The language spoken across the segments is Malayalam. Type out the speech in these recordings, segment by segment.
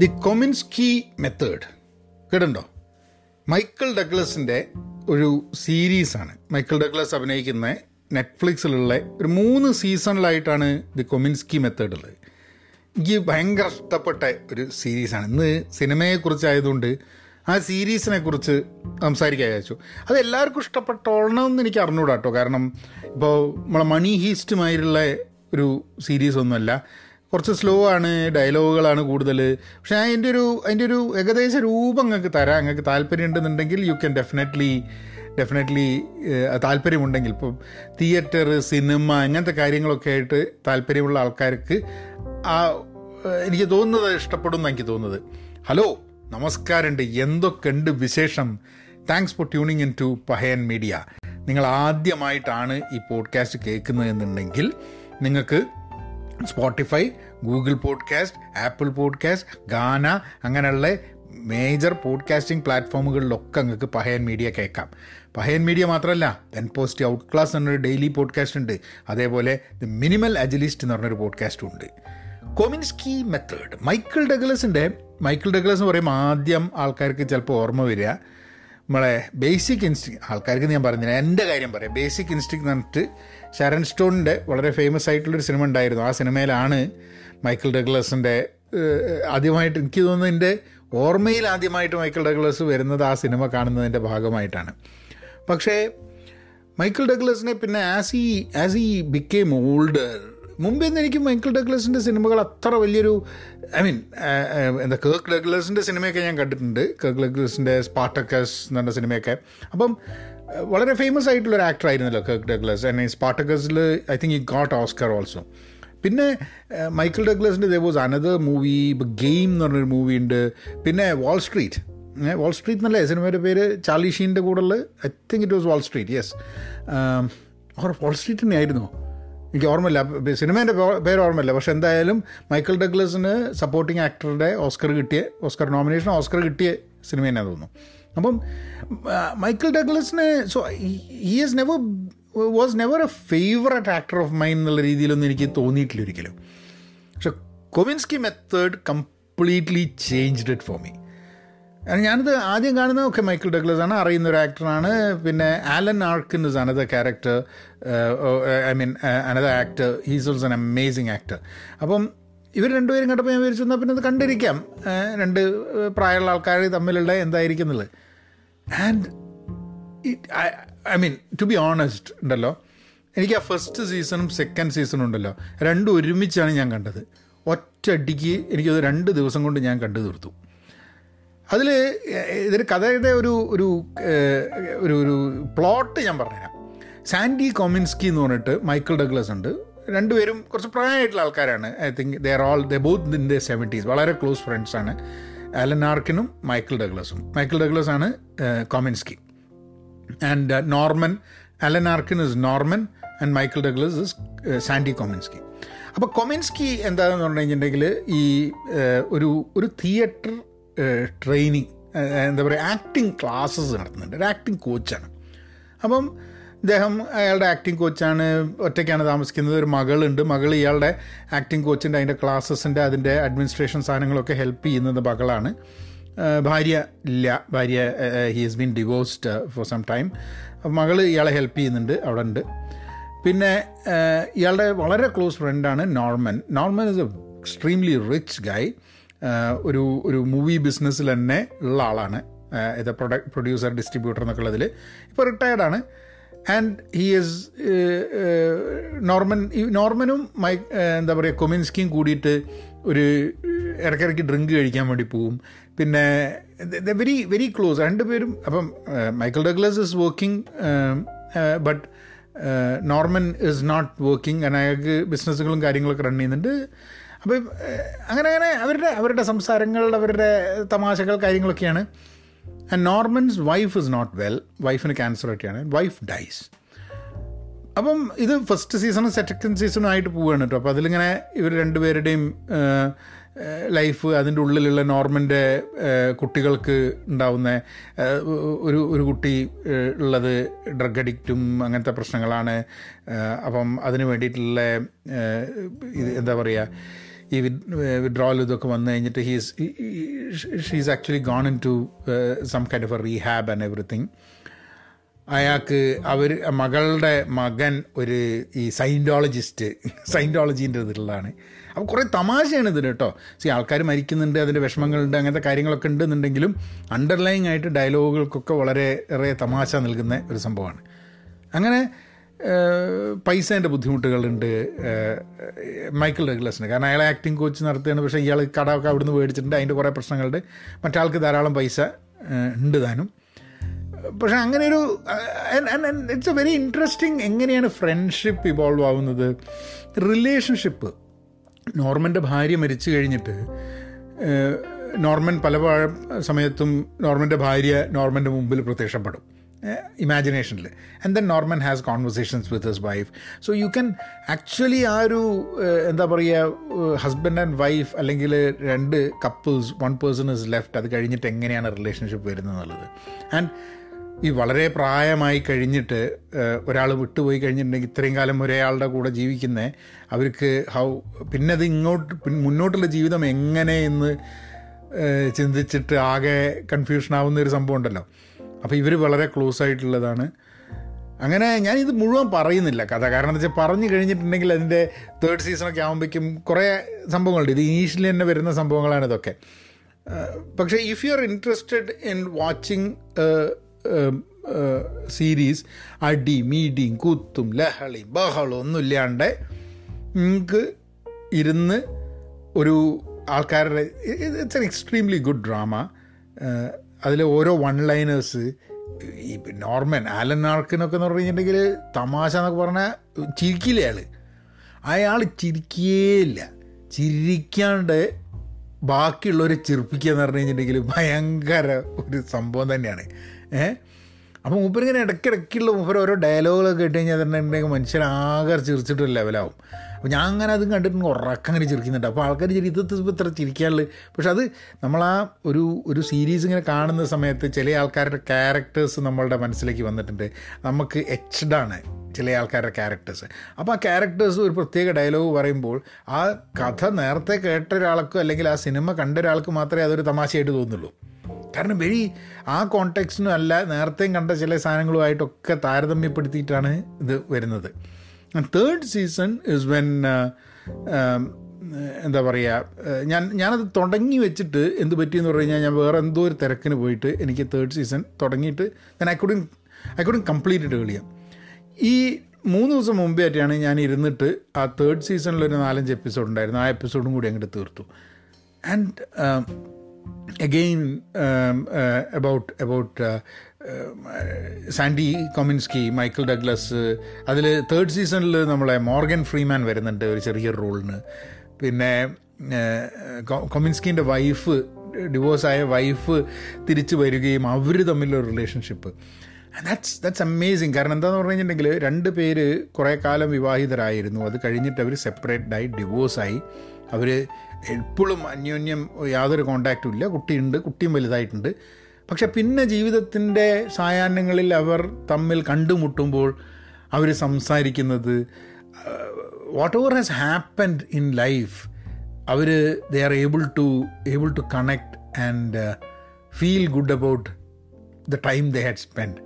The Kominsky method. കേട്ടുണ്ടോ മൈക്കിൾ ഡഗ്ലസിന്റെ ഒരു സീരീസാണ്. മൈക്കിൾ ഡഗ്ലസ് അഭിനയിക്കുന്ന നെറ്റ്ഫ്ലിക്സിലുള്ള ഒരു മൂന്ന് സീസണിലായിട്ടാണ് ദി കൊമിൻസ്കി മെത്തേഡ് ഉള്ളത് എനിക്ക് ഭയങ്കര ഇഷ്ടപ്പെട്ട ഒരു സീരീസാണ്. ഇന്ന് സിനിമയെക്കുറിച്ചായതുകൊണ്ട് ആ സീരീസിനെ കുറിച്ച് സംസാരിക്കാൻ വിചാരിച്ചു. അത് എല്ലാവർക്കും ഇഷ്ടപ്പെട്ടോളണമെന്ന് എനിക്ക് അറിഞ്ഞൂടാ കേട്ടോ കാരണം ഇപ്പോൾ നമ്മളെ മണി ഹീസ്റ്റുമായിട്ടുള്ള ഒരു സീരീസ് ഒന്നുമല്ല കുറച്ച് സ്ലോ ആണ് ഡയലോഗുകളാണ് കൂടുതൽ പക്ഷേ അതിന്റെ ഒരു അതിന്റെ ഒരു ഏകദേശ രൂപം നിങ്ങൾക്ക് തരാം. നിങ്ങൾക്ക് താല്പര്യം ഉണ്ടെന്നുണ്ടെങ്കിൽ യു ക്യാൻ ഡെഫിനറ്റ്ലി ഡെഫിനറ്റ്ലി താല്പര്യമുണ്ടെങ്കിൽ ഇപ്പം തിയേറ്റർ സിനിമ അങ്ങനത്തെ കാര്യങ്ങളൊക്കെ ആയിട്ട് താല്പര്യമുള്ള ആൾക്കാർക്ക് ആ എനിക്ക് തോന്നുന്നത് ഇഷ്ടപ്പെടും എന്നാണ് എനിക്ക് തോന്നുന്നത്. ഹലോ നമസ്കാരമുണ്ട്. എന്തൊക്കെയുണ്ട് വിശേഷം? Thanks for tuning in to Pahayan media നിങ്ങൾ ആദ്യമായിട്ടാണ് ഈ പോഡ്കാസ്റ്റ് കേൾക്കുന്നതെന്നുണ്ടെങ്കിൽ നിങ്ങൾക്ക് Spotify Google podcast Apple podcast Gaana അങ്ങനെയുള്ള മേജർ പോഡ്കാസ്റ്റിംഗ് പ്ലാറ്റ്ഫോമുകളിലൊക്കെ നിങ്ങൾക്ക് പഹയൻ മീഡിയ കേൾക്കാം. പഹയൻ മീഡിയ മാത്രമല്ല ദെൻ പോസ്റ്റ് ഔട്ട് ക്ലാസ് എന്നൊരു ഡെയിലി പോഡ്കാസ്റ്റ് ഉണ്ട്. അതേപോലെ ദി മിനിമൽ അജിലിസ്റ്റ് എന്ന് പറഞ്ഞൊരു പോഡ്കാസ്റ്റും ഉണ്ട് കൊമിൻസ്കി മെത്തേഡ് മൈക്കിൾ ഡഗ്ലസിന്റെ മൈക്കിൾ ഡഗ്ലസ് എന്ന് പറയുമ്പോൾ ആദ്യം ആൾക്കാർക്ക് ചിലപ്പോൾ ഓർമ്മ വരിക. നമ്മളെ ബേസിക് ഇൻസ്റ്റിങ് ആൾക്കാർക്ക് ഞാൻ പറഞ്ഞില്ല എന്റെ കാര്യം പറയാം. ബേസിക് ഇൻസ്റ്റിങ് എന്ന് പറഞ്ഞിട്ട് ഷരൺ സ്റ്റോണിന്റെ വളരെ ഫേമസ് ആയിട്ടുള്ളൊരു സിനിമ ഉണ്ടായിരുന്നു. ആ സിനിമയിലാണ് മൈക്കിൾ ഡഗ്ലസിന്റെ ആദ്യമായിട്ട് എനിക്ക് തോന്നുന്നു എന്റെ ഓർമ്മയിൽ ആദ്യമായിട്ട് മൈക്കിൾ ഡഗ്ലസ് വരുന്നത് ആ സിനിമ കാണുന്നതിന്റെ ഭാഗമായിട്ടാണ്. പക്ഷേ മൈക്കിൾ ഡഗ്ലസിനെ പിന്നെ ആസ് ഈ ആസ് ഈ ബിക്കെയിം ഓൾഡർ മുമ്പെന്ന് എനിക്ക് മൈക്കിൾ ഡഗ്ലസിന്റെ സിനിമകൾ അത്ര വലിയൊരു ഐ മീൻ എന്താ കേക്ക് ഡഗ്ലസിന്റെ സിനിമയൊക്കെ ഞാൻ കണ്ടിട്ടുണ്ട്. കേക്ക് ഡഗ്ലസിന്റെ സ്പാർട്ടക്കസ് എന്ന് പറഞ്ഞ സിനിമയൊക്കെ. അപ്പം വളരെ ഫേമസ് ആയിട്ടുള്ള ഒരു ആക്ടർ ആയിരുന്നല്ലോ കേക്ക് ഡഗ്ലസ്. ആൻഡ് സ്പാർട്ടക്കസിൽ ഐ തിങ്ക് ഈ ഗോട്ട് ഓസ്കർ ഓൾസോ പിന്നെ Michael ഡഗ്ലസിന്റെ they was another movie game എന്ന് പറഞ്ഞൊരു മൂവി ഉണ്ട്. പിന്നെ വാൾ സ്ട്രീറ്റ് വാൾ സ്ട്രീറ്റ് എന്നല്ലേ സിനിമയുടെ പേര് ചാർലി ഷീന്റെ കൂടെയുള്ള I think it was Wall Street yes or Wall Street തന്നെ ആയിരുന്നു എനിക്ക് ഓർമ്മയില്ല. സിനിമേന്റെ പേര് ഓർമ്മയില്ല പക്ഷെ എന്തായാലും മൈക്കിൾ ഡഗ്ലസിന് സപ്പോർട്ടിങ് ആക്ടറുടെ ഓസ്കർ കിട്ടിയ ഓസ്കർ നോമിനേഷൻ ഓസ്കർ കിട്ടിയ സിനിമ തന്നെ തോന്നുന്നു. അപ്പം Michael ഡഗ്ലസിന് so he is never was never a favourite actor of mine എന്നുള്ള രീതിയിലൊന്നും എനിക്ക് തോന്നിയിട്ടില്ല ഒരിക്കലും. പക്ഷെ Kominsky method completely changed it for me ഞാനിത് ആദ്യം കാണുന്നത് ഒക്കെ മൈക്കിൾ ഡഗ്ലസ് ആണ് അറിയുന്ന ഒരു ആക്ടറാണ്. പിന്നെ Alan Arkins another character. I mean another actor. He's also an amazing actor. അപ്പം ഇവർ രണ്ടുപേരും കണ്ടപ്പോൾ ഞാൻ വിചാരിച്ചു പിന്നെ അത് കണ്ടിരിക്കാം. രണ്ട് പ്രായമുള്ള ആൾക്കാർ തമ്മിലുള്ള എന്തായിരിക്കും and I mean to be honest ഉണ്ടല്ലോ. എനിക്ക് ആ ഫസ്റ്റ് സീസണും സെക്കൻഡ് സീസണും ഉണ്ടല്ലോ. രണ്ടും ഒരുമിച്ചാണ് ഞാൻ കണ്ടത്. ഒറ്റടിക്ക് എനിക്കത് രണ്ട് ദിവസം കൊണ്ട് ഞാൻ കണ്ടു തീർത്തു. അതിൽ ഇതൊരു കഥയുടെ ഒരു ഒരു ഒരു ഒരു പ്ലോട്ട് ഞാൻ പറഞ്ഞുതരാം. സാൻഡി കോമിൻസ്കി എന്ന് പറഞ്ഞിട്ട് മൈക്കിൾ ഡഗ്ലസ് ഉണ്ട്. രണ്ടുപേരും കുറച്ച് പ്രായമായിട്ടുള്ള ആൾക്കാരാണ്. I think they all the both in the seventies വളരെ ക്ലോസ് ഫ്രണ്ട്സാണ് അലൻ ആർക്കിനും മൈക്കിൾ ഡഗ്ലസും. മൈക്കിൾ ഡഗ്ലസ് ആണ് Kominsky. And Norman Alan Arkin is Norman and Michael Douglas is Sandy Kominsky. അപ്പോൾ കൊമിൻസ്കി എന്താണെന്ന് പറഞ്ഞു കഴിഞ്ഞിട്ടുണ്ടെങ്കിൽ ഈ ഒരു ഒരു തിയേറ്റർ ട്രെയിനിങ് എന്താ പറയുക ആക്ടിങ് ക്ലാസ്സസ് നടത്തുന്നുണ്ട്. ഒരു ആക്ടിങ് കോച്ചാണ് അപ്പം അദ്ദേഹം അയാളുടെ ആക്ടിങ് കോച്ചാണ് ഒറ്റയ്ക്കാണ് താമസിക്കുന്നത്. ഒരു മകളുണ്ട്. മകൾ ഇയാളുടെ ആക്ടിങ് കോച്ചിന്റെ അതിന്റെ ക്ലാസ്സസിന്റെ അതിന്റെ അഡ്മിനിസ്ട്രേഷൻ സാധനങ്ങളൊക്കെ ഹെൽപ്പ് ചെയ്യുന്നത് മകളാണ്. ഭാര്യ ഇല്ല. ഭാര്യ he has been divorced for some time മകൾ ഇയാളെ ഹെൽപ്പ് ചെയ്യുന്നുണ്ട്. അവിടെ ഉണ്ട്. പിന്നെ ഇയാളുടെ വളരെ ക്ലോസ് ഫ്രണ്ടാണ് Norman. Norman is a extremely rich guy ഒരു ഒരു മൂവി ബിസിനസ്സിൽ തന്നെ ഉള്ള ആളാണ്. ഇത് പ്രൊഡക്ട് പ്രൊഡ്യൂസർ ഡിസ്ട്രിബ്യൂട്ടർ എന്നൊക്കെ ഉള്ളതിൽ ഇപ്പോൾ റിട്ടയർഡാണ് ആൻഡ് ഹി ഈസ് നോർമൻ നോർമനും മൈ എന്താ പറയുക കൊമിൻസ്കിയും കൂടിയിട്ട് ഒരു ഇടയ്ക്കിടയ്ക്ക് ഡ്രിങ്ക് കഴിക്കാൻ വേണ്ടി പോവും. പിന്നെ വെരി വെരി ക്ലോസ് രണ്ടുപേരും അപ്പം Michael Douglas is working but Norman is not working അയാൾക്ക് ബിസിനസ്സുകളും കാര്യങ്ങളൊക്കെ റൺ ചെയ്യുന്നുണ്ട്. അപ്പം അങ്ങനെ അങ്ങനെ അവരുടെ അവരുടെ സംസാരങ്ങൾ അവരുടെ തമാശകൾ കാര്യങ്ങളൊക്കെയാണ്. And Norman's wife is not well വൈഫിന് ക്യാൻസർ ഒക്കെയാണ്. വൈഫ് ഡൈസ് അപ്പം ഇത് ഫസ്റ്റ് സീസണും സെക്കൻഡ് സീസണും ആയിട്ട് പോവുകയാണ് കേട്ടോ. അപ്പോൾ അതിലിങ്ങനെ ഇവർ രണ്ടുപേരുടെയും ലൈഫ് അതിന്റെ ഉള്ളിലുള്ള നോർമന്റെ കുട്ടികൾക്ക് ഉണ്ടാവുന്ന ഒരു ഒരു കുട്ടി ഉള്ളത് ഡ്രഗ് അഡിക്റ്റും അങ്ങനത്തെ പ്രശ്നങ്ങളാണ്. അപ്പം അതിന് വേണ്ടിയിട്ടുള്ള എന്താ പറയുക ഈ വിഡ്രോവൽ ഇതൊക്കെ വന്നു കഴിഞ്ഞിട്ട് he's she's actually gone into some kind of a rehab and everything അയാൾക്ക് അവർ മകളുടെ മകൻ ഒരു ഈ സൈൻഡോളജിസ്റ്റ് സൈന്റോളജീന്റെ ഇതിലുള്ളതാണ്. അപ്പോൾ കുറേ തമാശയാണ് ഇതിന് കേട്ടോ. സി ആൾക്കാർ മരിക്കുന്നുണ്ട് അതിന്റെ വിഷമങ്ങളുണ്ട് അങ്ങനത്തെ കാര്യങ്ങളൊക്കെ ഉണ്ടെന്നുണ്ടെങ്കിലും അണ്ടർലൈങ് ആയിട്ട് ഡയലോഗുകൾക്കൊക്കെ വളരെ ഏറെ തമാശ നൽകുന്ന ഒരു സംഭവമാണ്. അങ്ങനെ പൈസേന്റെ ബുദ്ധിമുട്ടുകളുണ്ട് മൈക്കിൾ ഡഗ്ലസിന്. കാരണം അയാൾ ആക്ടിങ് കോച്ച് നടത്തുകയാണ് പക്ഷേ ഇയാൾ കടമൊക്കെ അവിടുന്ന് മേടിച്ചിട്ടുണ്ട് അതിന്റെ കുറേ പ്രശ്നങ്ങളുണ്ട്. മറ്റാൾക്ക് ധാരാളം പൈസ ഉണ്ട് താനും. പക്ഷെ അങ്ങനെ ഒരു ഇറ്റ്സ് എ വെരി ഇൻട്രസ്റ്റിംഗ് എങ്ങനെയാണ് ഫ്രണ്ട്ഷിപ്പ് ഇവോൾവ് ആവുന്നത്? റിലേഷൻഷിപ്പ് നോർമന്റെ ഭാര്യ മരിച്ചു കഴിഞ്ഞിട്ട് നോർമൻ പല സമയത്തും നോർമന്റെ ഭാര്യ നോർമന്റെ മുമ്പിൽ പ്രത്യക്ഷപ്പെടും. ഇമാജിനേഷനിൽ and then Norman has conversations with his wife so you can actually ആ ഒരു എന്താ പറയുക ഹസ്ബൻഡ് ആൻഡ് വൈഫ് അല്ലെങ്കിൽ രണ്ട് couples one person is left അത് കഴിഞ്ഞിട്ട് എങ്ങനെയാണ് റിലേഷൻഷിപ്പ് വരുന്നത് എന്നുള്ളത്. ആൻഡ് ഈ വളരെ പ്രായമായി കഴിഞ്ഞിട്ട് ഒരാൾ വിട്ടുപോയി കഴിഞ്ഞിട്ടുണ്ടെങ്കിൽ ഇത്രയും കാലം ഒരാളുടെ കൂടെ ജീവിക്കുന്ന അവർക്ക് ഹൗ പിന്നെ അത് ഇങ്ങോട്ട് മുന്നോട്ടുള്ള ജീവിതം എങ്ങനെ എന്ന് ചിന്തിച്ചിട്ട് ആകെ കൺഫ്യൂഷൻ ആവുന്ന ഒരു സംഭവം ഉണ്ടല്ലോ. അപ്പോൾ ഇവർ വളരെ ക്ലോസ് ആയിട്ടുള്ളതാണ്. അങ്ങനെ ഞാനിത് മുഴുവൻ പറയുന്നില്ല കഥ. കാരണം എന്താ വെച്ചാൽ പറഞ്ഞു കഴിഞ്ഞിട്ടുണ്ടെങ്കിൽ അതിന്റെ തേർഡ് സീസണൊക്കെ ആകുമ്പോഴേക്കും കുറേ സംഭവങ്ങളുണ്ട്. ഇത് ഇനീഷ്യലി തന്നെ വരുന്ന സംഭവങ്ങളാണ് ഇതൊക്കെ. പക്ഷേ if you are interested in watching series അടി മീഡിയും കൂത്തും ലഹളിയും ബഹളും ഒന്നുമില്ലാണ്ട് നിങ്ങൾക്ക് ഇരുന്ന് ഒരു ആൾക്കാരുടെ it's an extremely good drama അതിൽ ഓരോ വൺ ലൈനേഴ്സ് ഈ നോർമൻ ആലൻ ആർക്കിനൊക്കെ എന്ന് പറഞ്ഞു കഴിഞ്ഞിട്ടുണ്ടെങ്കിൽ തമാശ എന്നൊക്കെ പറഞ്ഞാൽ ചിരിക്കില്ല അയാൾ അയാൾ ഇല്ല. ചിരിക്കാണ്ട് ബാക്കിയുള്ളവരെ ചിരിപ്പിക്കുക എന്ന് പറഞ്ഞു കഴിഞ്ഞിട്ടുണ്ടെങ്കിൽ ഭയങ്കര ഒരു സംഭവം തന്നെയാണ്. ഏഹ് അപ്പോൾ മൂപ്പരിങ്ങനെ ഇടയ്ക്കിടയ്ക്കുള്ള മൂപ്പർ ഓരോ ഡയലോഗുകളൊക്കെ ഇട്ട് കഴിഞ്ഞാൽ തന്നെ മനുഷ്യനാകെ ചിരിച്ചിട്ട് ലെവലാവും അപ്പോൾ ഞാൻ അങ്ങനെ അതും കണ്ടിട്ട് ഉറക്കം അങ്ങനെ ചിരിക്കുന്നുണ്ട്. അപ്പോൾ ആൾക്കാർ ചിരി ഇത് ഇത്ര ചിരിക്കാനുള്ളത് പക്ഷെ അത് നമ്മൾ ആ ഒരു ഒരു സീരീസ് ഇങ്ങനെ കാണുന്ന സമയത്ത് ചില ആൾക്കാരുടെ ക്യാരക്ടേഴ്സ് നമ്മളുടെ മനസ്സിലേക്ക് വന്നിട്ടുണ്ട്. നമുക്ക് എച്ച്ഡാണ് ചില ആൾക്കാരുടെ ക്യാരക്ടേഴ്സ് അപ്പോൾ ആ ക്യാരക്ടേഴ്സ് ഒരു പ്രത്യേക ഡയലോഗ് പറയുമ്പോൾ ആ കഥ നേരത്തെ കേട്ട ഒരാൾക്കോ അല്ലെങ്കിൽ ആ സിനിമ കണ്ട ഒരാൾക്ക് മാത്രമേ അതൊരു തമാശയായിട്ട് തോന്നുള്ളൂ കാരണം വെരി ആ കോണ്ടെക്സ്റ്റിനും അല്ല നേരത്തെയും കണ്ട ചില സാധനങ്ങളുമായിട്ടൊക്കെ താരതമ്യപ്പെടുത്തിയിട്ടാണ് ഇത് വരുന്നത്. തേർഡ് സീസൺ ഇസ് വെൻ എന്താ പറയുക ഞാൻ ഞാനത് തുടങ്ങി വെച്ചിട്ട് എന്ത് പറ്റിയെന്ന് പറഞ്ഞു കഴിഞ്ഞാൽ ഞാൻ വേറെ എന്തോ ഒരു തിരക്കിന് പോയിട്ട് എനിക്ക് തേർഡ് സീസൺ തുടങ്ങിയിട്ട് ഞാൻ ഐ അക്കോഡിങ് ഐ കംപ്ലീറ്റ് ഇട്ട് കളിയാം ഈ മൂന്ന് ദിവസം മുമ്പേ ആയിട്ടാണ് ഞാൻ ഇരുന്നിട്ട് ആ തേർഡ് സീസണിലൊരു നാലഞ്ച് എപ്പിസോഡ് ഉണ്ടായിരുന്നു. ആ എപ്പിസോഡും കൂടി അങ്ങോട്ട് തീർത്തു. And again about about Sandy Kominsky Michael Douglas അതിൽ തേർഡ് സീസണിൽ നമ്മളെ മോർഗൻ ഫ്രീമാൻ വരുന്നുണ്ട് ഒരു ചെറിയൊരു റോളിന് പിന്നെ കൊമിൻസ്കിന്റെ വൈഫ് ഡിവോഴ്സായ വൈഫ് തിരിച്ചു വരികയും അവർ തമ്മിലൊരു റിലേഷൻഷിപ്പ് ദാറ്റ്സ് ദാറ്റ്സ് അമേസിങ് കാരണം എന്താണെന്ന് പറഞ്ഞു കഴിഞ്ഞിട്ടുണ്ടെങ്കിൽ രണ്ട് പേര് കുറേ കാലം വിവാഹിതരായിരുന്നു. അത് കഴിഞ്ഞിട്ട് അവർ സെപ്പറേറ്റ് ആയി ഡിവോഴ്സായി അവർ എപ്പോഴും അന്യോന്യം യാതൊരു കോണ്ടാക്റ്റും ഇല്ല. കുട്ടിയുണ്ട് കുട്ടിയും വലുതായിട്ടുണ്ട്. പക്ഷെ പിന്നെ ജീവിതത്തിന്റെ സായാഹ്നങ്ങളിൽ അവർ തമ്മിൽ കണ്ടുമുട്ടുമ്പോൾ അവർ സംസാരിക്കുന്നത് whatever has happened in life our they are able to able to connect and feel good about the time they had spend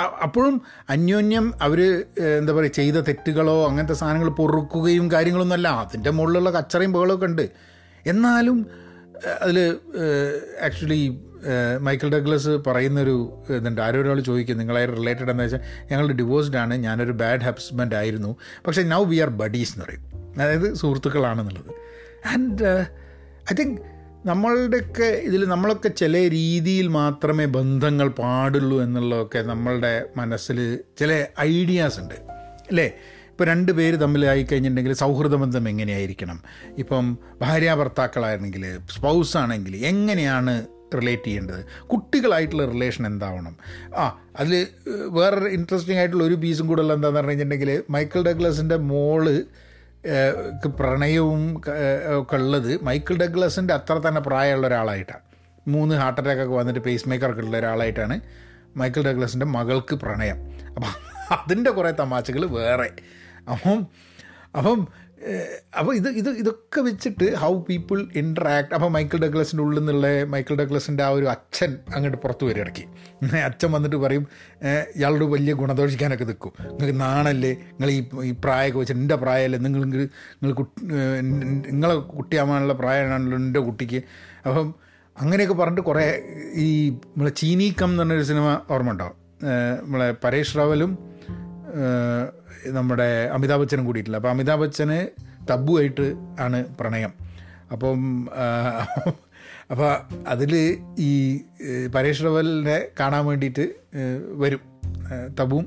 അപ്പോഴും അന്യോന്യം അവർ എന്താ പറയുക ചെയ്ത തെറ്റുകളോ അങ്ങനത്തെ സാധനങ്ങൾ പൊറുക്കുകയും കാര്യങ്ങളൊന്നുമല്ല അതിന്റെ മുകളിലുള്ള കച്ചറയും ബഹളമൊക്കെ ഉണ്ട്. എന്നാലും അതിൽ ആക്ച്വലി മൈക്കിൾ ഡഗ്ലസ് പറയുന്നൊരു ഇതുണ്ട്. ആരോ ഒരാൾ ചോദിക്കും നിങ്ങളെ റിലേറ്റഡ് എന്താ വെച്ചാൽ ഞങ്ങൾ ഡിവോഴ്സ്ഡ് ആണ് ഞാനൊരു ബാഡ് ഹസ്ബൻഡ് ആയിരുന്നു. പക്ഷേ നൗ വി ആർ ബഡീസ് എന്ന് പറയും. അതായത് സുഹൃത്തുക്കളാണെന്നുള്ളത്. ആൻഡ് ഐ തിങ്ക് നമ്മളുടെയൊക്കെ ഇതിൽ നമ്മളൊക്കെ ചില രീതിയിൽ മാത്രമേ ബന്ധങ്ങൾ പാടുള്ളൂ എന്നുള്ളതൊക്കെ നമ്മളുടെ മനസ്സിൽ ചില ഐഡിയാസ് ഉണ്ട്. അല്ലേ? ഇപ്പോൾ രണ്ട് പേര് തമ്മിലായി കഴിഞ്ഞിട്ടുണ്ടെങ്കിൽ സൗഹൃദ ബന്ധം എങ്ങനെയായിരിക്കണം? ഇപ്പം ഭാര്യ ഭർത്താക്കളായിരുന്നെങ്കിൽ സ്പൗസ് ആണെങ്കിൽ എങ്ങനെയാണ് റിലേറ്റ് ചെയ്യേണ്ടത്? കുട്ടികളായിട്ടുള്ള റിലേഷൻ എന്താവണം? ആ അതിൽ വേറൊരു ഇൻട്രസ്റ്റിംഗ് ആയിട്ടുള്ള ഒരു പീസും കൂടെ ഉള്ള എന്താണെന്ന് പറഞ്ഞു കഴിഞ്ഞിട്ടുണ്ടെങ്കിൽ മൈക്കിൾ ഡഗ്ലസിന്റെ മോൾ പ്രണയവും ഒക്കെ ഉള്ളത് മൈക്കിൾ ഡഗ്ലസിന്റെ അത്ര തന്നെ പ്രായമുള്ള ഒരാളായിട്ടാണ്. മൂന്ന് ഹാർട്ട് അറ്റാക്ക് ഒക്കെ വന്നിട്ട് പേസ് മേക്കറൊക്കെ ഉള്ള ഒരാളായിട്ടാണ് മൈക്കിൾ ഡഗ്ലസിന്റെ മകൾക്ക് പ്രണയം. അപ്പം അതിന്റെ കുറേ തമാശകൾ വേറെ. അപ്പം അപ്പം അപ്പോൾ ഇത് ഇത് ഇതൊക്കെ വെച്ചിട്ട് ഹൗ പീപ്പിൾ ഇൻട്രാക്ട് അപ്പോൾ മൈക്കിൾ ഡഗ്ലസിന്റെ ഉള്ളിൽ നിന്നുള്ള മൈക്കിൾ ഡഗ്ലസിന്റെ ആ ഒരു അച്ഛൻ അങ്ങോട്ട് പുറത്ത് വരും ഇടയ്ക്ക്. അച്ഛൻ വന്നിട്ട് പറയും "ഏഹ്, ഇയാളോട് വലിയ ഗുണദോഷിക്കാനൊക്കെ നിൽക്കും. നിങ്ങൾക്ക് നാണല്ലേ? നിങ്ങൾ ഈ ഈ പ്രായമൊക്കെ വെച്ചിട്ട് എന്റെ പ്രായമല്ലേ? നിങ്ങൾ നിങ്ങൾ നിങ്ങളെ കുട്ടിയാവാനുള്ള പ്രായമാണല്ലോ എന്റെ കുട്ടിക്ക്. അപ്പം അങ്ങനെയൊക്കെ പറഞ്ഞിട്ട് കുറേ ഈ നമ്മളെ ചീനീക്കം എന്ന് പറഞ്ഞൊരു സിനിമ ഓർമ്മ ഉണ്ടാവും നമ്മളെ പരേഷ് റാവലും നമ്മുടെ അമിതാഭ് ബച്ചനും കൂടിയിട്ടില്ല. അപ്പോൾ അമിതാഭ് ബച്ചന് തബ്ബുമായിട്ട് ആണ് പ്രണയം. അപ്പം അപ്പോൾ അതിൽ ഈ പരേഷ് റവലിനെ കാണാൻ വേണ്ടിയിട്ട് വരും. തബുവും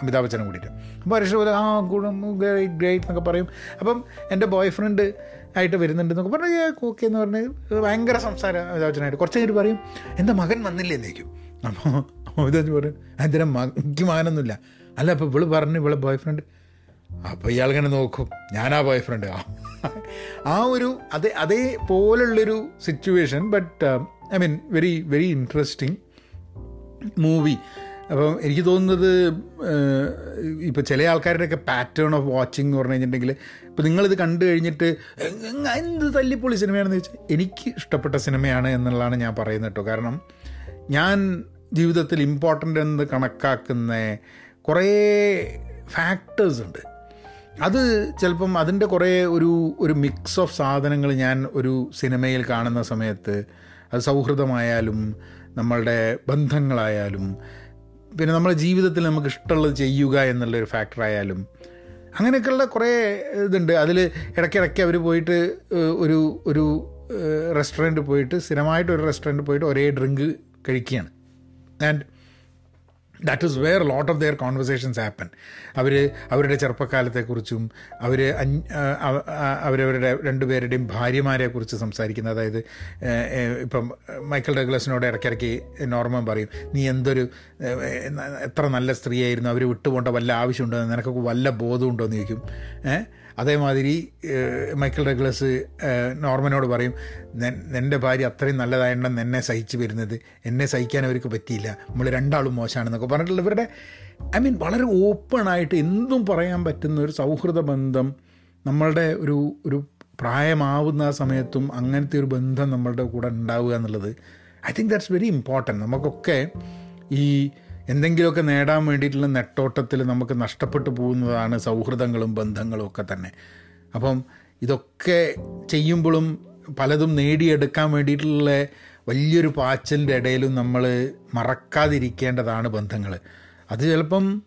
അമിതാഭ് ബച്ചനും കൂടിയിട്ട്. അപ്പോൾ പരേഷ് റവൽ ആ ഗുണം ഗ്രേറ്റ് ഗ്രേറ്റ് എന്നൊക്കെ പറയും. അപ്പം എന്റെ ബോയ് ഫ്രണ്ട് ആയിട്ട് വരുന്നുണ്ട് എന്നൊക്കെ പറഞ്ഞ് ഓക്കെ എന്ന് പറഞ്ഞ് ഭയങ്കര സംസാരം അമിതാഭ് ബച്ചനായിട്ട്. കുറച്ച് കഴിഞ്ഞിട്ട് പറയും എന്റെ മകൻ വന്നില്ലേ എന്നേക്കും. അപ്പോൾ അമിതാഭ് ബച്ചൻ പറയും അതിന്റെ എനിക്ക് മകനൊന്നുമില്ല. അല്ല അപ്പോൾ ഇവൾ പറഞ്ഞു ഇവളെ ബോയ് ഫ്രണ്ട് അപ്പോൾ ഇയാളിങ്ങനെ നോക്കും ഞാനാ ബോയ് ഫ്രണ്ട് ആ ആ ഒരു അതേ അതേപോലുള്ളൊരു situation but I mean very very interesting movie അപ്പം എനിക്ക് തോന്നുന്നത് ഇപ്പോൾ ചില ആൾക്കാരുടെയൊക്കെ പാറ്റേൺ ഓഫ് വാച്ചിങ് എന്ന് പറഞ്ഞു കഴിഞ്ഞിട്ടുണ്ടെങ്കിൽ ഇപ്പോൾ നിങ്ങളിത് കണ്ടു കഴിഞ്ഞിട്ട് "എങ് എങ് എന്ത് തല്ലിപ്പൊളി സിനിമയാണെന്ന് ചോദിച്ചാൽ എനിക്ക് ഇഷ്ടപ്പെട്ട സിനിമയാണ് എന്നുള്ളതാണ് ഞാൻ പറയുന്നത് കേട്ടോ. കാരണം ഞാൻ ജീവിതത്തിൽ ഇമ്പോർട്ടന്റ് എന്ന് കണക്കാക്കുന്ന കുറേ ഫാക്ടേഴ്സ് ഉണ്ട്. അത് ചിലപ്പം അതിന്റെ കുറേ ഒരു ഒരു മിക്സ് ഓഫ് സാധനങ്ങൾ ഞാൻ ഒരു സിനിമയിൽ കാണുന്ന സമയത്ത് അത് സൗഹൃദമായാലും നമ്മളുടെ ബന്ധങ്ങളായാലും പിന്നെ നമ്മുടെ ജീവിതത്തിൽ നമുക്ക് ഇഷ്ടമുള്ളത് ചെയ്യുക എന്നുള്ളൊരു ഫാക്ടറായാലും അങ്ങനെയൊക്കെയുള്ള കുറേ ഇതുണ്ട്. അതിൽ ഇടയ്ക്കിടയ്ക്ക് അവർ പോയിട്ട് ഒരു ഒരു റെസ്റ്റോറന്റ് പോയിട്ട് സ്ഥിരമായിട്ട് ഒരു റെസ്റ്റോറന്റ് പോയിട്ട് ഒരേ ഡ്രിങ്ക് കഴിക്കുകയാണ്. And that is where lot of their conversations happen അവർ അവരുടെ ചെറുപ്പക്കാലത്തെക്കുറിച്ചും അവർ അവരവരുടെ രണ്ടുപേരുടെയും ഭാര്യമാരെക്കുറിച്ച് സംസാരിക്കുന്നത് അതായത് ഇപ്പം മൈക്കൽ ഡഗ്ലസിനോട് ഇടയ്ക്കിടയ്ക്ക് നോർമൻ പറയും നീ എന്തൊരു എത്ര നല്ല സ്ത്രീയായിരുന്നു അവർ വിട്ടുപോകേണ്ട വല്ല ആവശ്യമുണ്ടോ? നിനക്കൊക്കെ വല്ല ബോധമുണ്ടോ? എന്ന് ചോദിക്കും. അതേമാതിരി മൈക്കിൾ ഡഗ്ലസ് നോർമനോട് പറയും എന്റെ ഭാര്യ അത്രയും നല്ലതായതുകൊണ്ട് എന്നെ സഹിച്ചു വരുന്നത്. എന്നെ സഹിക്കാൻ അവർക്ക് പറ്റിയില്ല. നമ്മൾ രണ്ടാളും മോശമാണെന്നൊക്കെ പറഞ്ഞിട്ടുള്ള ഇവരുടെ ഐ മീൻ വളരെ ഓപ്പണായിട്ട് എന്തും പറയാൻ പറ്റുന്ന ഒരു സൗഹൃദ ബന്ധം നമ്മളുടെ ഒരു ഒരു പ്രായമാവുന്ന ആ സമയത്തും അങ്ങനത്തെ ഒരു ബന്ധം നമ്മളുടെ കൂടെ ഉണ്ടാവുക എന്നുള്ളത് I think that's very important. നമുക്കൊക്കെ ഈ എന്തെങ്കിലുമൊക്കെ നേടാൻ വേണ്ടിയിട്ടുള്ള നെട്ടോട്ടത്തിൽ നമുക്ക് നഷ്ടപ്പെട്ടു പോകുന്നതാണ് സൗഹൃദങ്ങളും ബന്ധങ്ങളും ഒക്കെ തന്നെ. അപ്പം ഇതൊക്കെ ചെയ്യുമ്പോഴും പലതും നേടിയെടുക്കാൻ വേണ്ടിയിട്ടുള്ള വലിയൊരു പാച്ചലിന്റെ ഇടയിലും നമ്മൾ മറക്കാതിരിക്കേണ്ടതാണ് ബന്ധങ്ങൾ. അത് ചിലപ്പം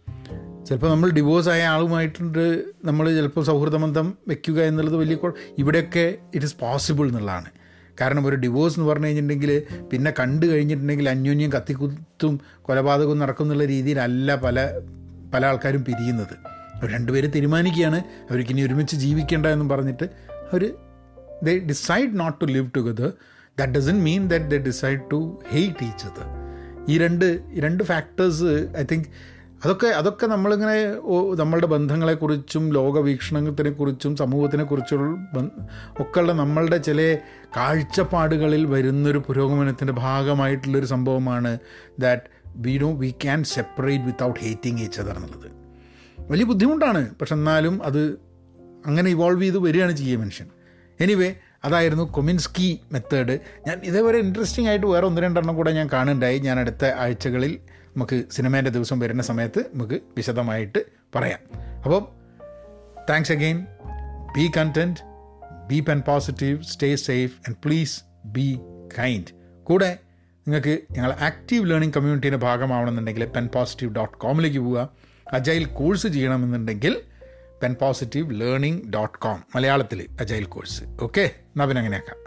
ചിലപ്പോൾ നമ്മൾ ഡിവോഴ്സ് ആയ ആളുമായിട്ടുണ്ട് നമ്മൾ ചിലപ്പോൾ സൗഹൃദ ബന്ധം വെക്കുക എന്നുള്ളത് വലിയ ഇവിടെയൊക്കെ ഇറ്റ് ഇസ് പോസിബിൾ എന്നുള്ളതാണ്. കാരണം ഒരു ഡിവോഴ്സ് എന്ന് പറഞ്ഞു കഴിഞ്ഞിട്ടുണ്ടെങ്കിൽ പിന്നെ കണ്ടു കഴിഞ്ഞിട്ടുണ്ടെങ്കിൽ അന്യോന്യം കത്തിക്കുത്തും കൊലപാതകവും നടക്കും എന്നുള്ള രീതിയിലല്ല പല പല ആൾക്കാരും പിരിയുന്നത്. രണ്ടുപേരും തീരുമാനിക്കുകയാണ്. അവർക്ക് ഇനി ഒരുമിച്ച് ജീവിക്കേണ്ട എന്നും പറഞ്ഞിട്ട് അവർ they decide not to live together that doesn't mean that the decide to hate each അത് ഈ രണ്ട് രണ്ട് ഫാക്ടേഴ്സ് ഐ തിങ്ക് അതൊക്കെ അതൊക്കെ നമ്മളിങ്ങനെ നമ്മളുടെ ബന്ധങ്ങളെക്കുറിച്ചും ലോകവീക്ഷണത്തിനെക്കുറിച്ചും സമൂഹത്തിനെക്കുറിച്ചുള്ള ബ- ഒക്കെയുള്ള നമ്മളുടെ ചില കാഴ്ചപ്പാടുകളിൽ വരുന്നൊരു പുരോഗമനത്തിന്റെ ഭാഗമായിട്ടുള്ളൊരു സംഭവമാണ് that we do we can separate without hating each other എന്നുള്ളത്. വലിയ ബുദ്ധിമുട്ടാണ്. പക്ഷെ എന്നാലും അത് അങ്ങനെ ഇവോൾവ് ചെയ്ത് വരികയാണ് ചെയ്യുക മനുഷ്യൻ. എനിവേ അതായിരുന്നു കൊമിൻസ്കി മെത്തേഡ് ഞാൻ ഇതേവരെ ഇൻട്രസ്റ്റിംഗ് ആയിട്ട് വേറെ ഒന്ന് രണ്ടെണ്ണം കൂടെ ഞാൻ കാണുന്നുണ്ടായി. ഞാൻ അടുത്ത ആഴ്ചകളിൽ നമുക്ക് സിനിമേന്റെ ദിവസം വരുന്ന സമയത്ത് നമുക്ക് വിശദമായിട്ട് പറയാം. അപ്പം thanks again be content be Pen Positive stay safe and please be kind കൂടെ നിങ്ങൾക്ക് ഞങ്ങൾ ആക്റ്റീവ് ലേണിംഗ് കമ്മ്യൂണിറ്റീന്റെ ഭാഗമാവണമെന്നുണ്ടെങ്കിൽ പെൻ പോസിറ്റീവ് ഡോട്ട് കോമിലേക്ക് പോവുക. അജൈൽ കോഴ്സ് ചെയ്യണമെന്നുണ്ടെങ്കിൽ Pen Positive learning dot com മലയാളത്തിൽ അജൈൽ കോഴ്സ് ഓക്കെ എന്നാൽ അങ്ങനെയാക്കാം.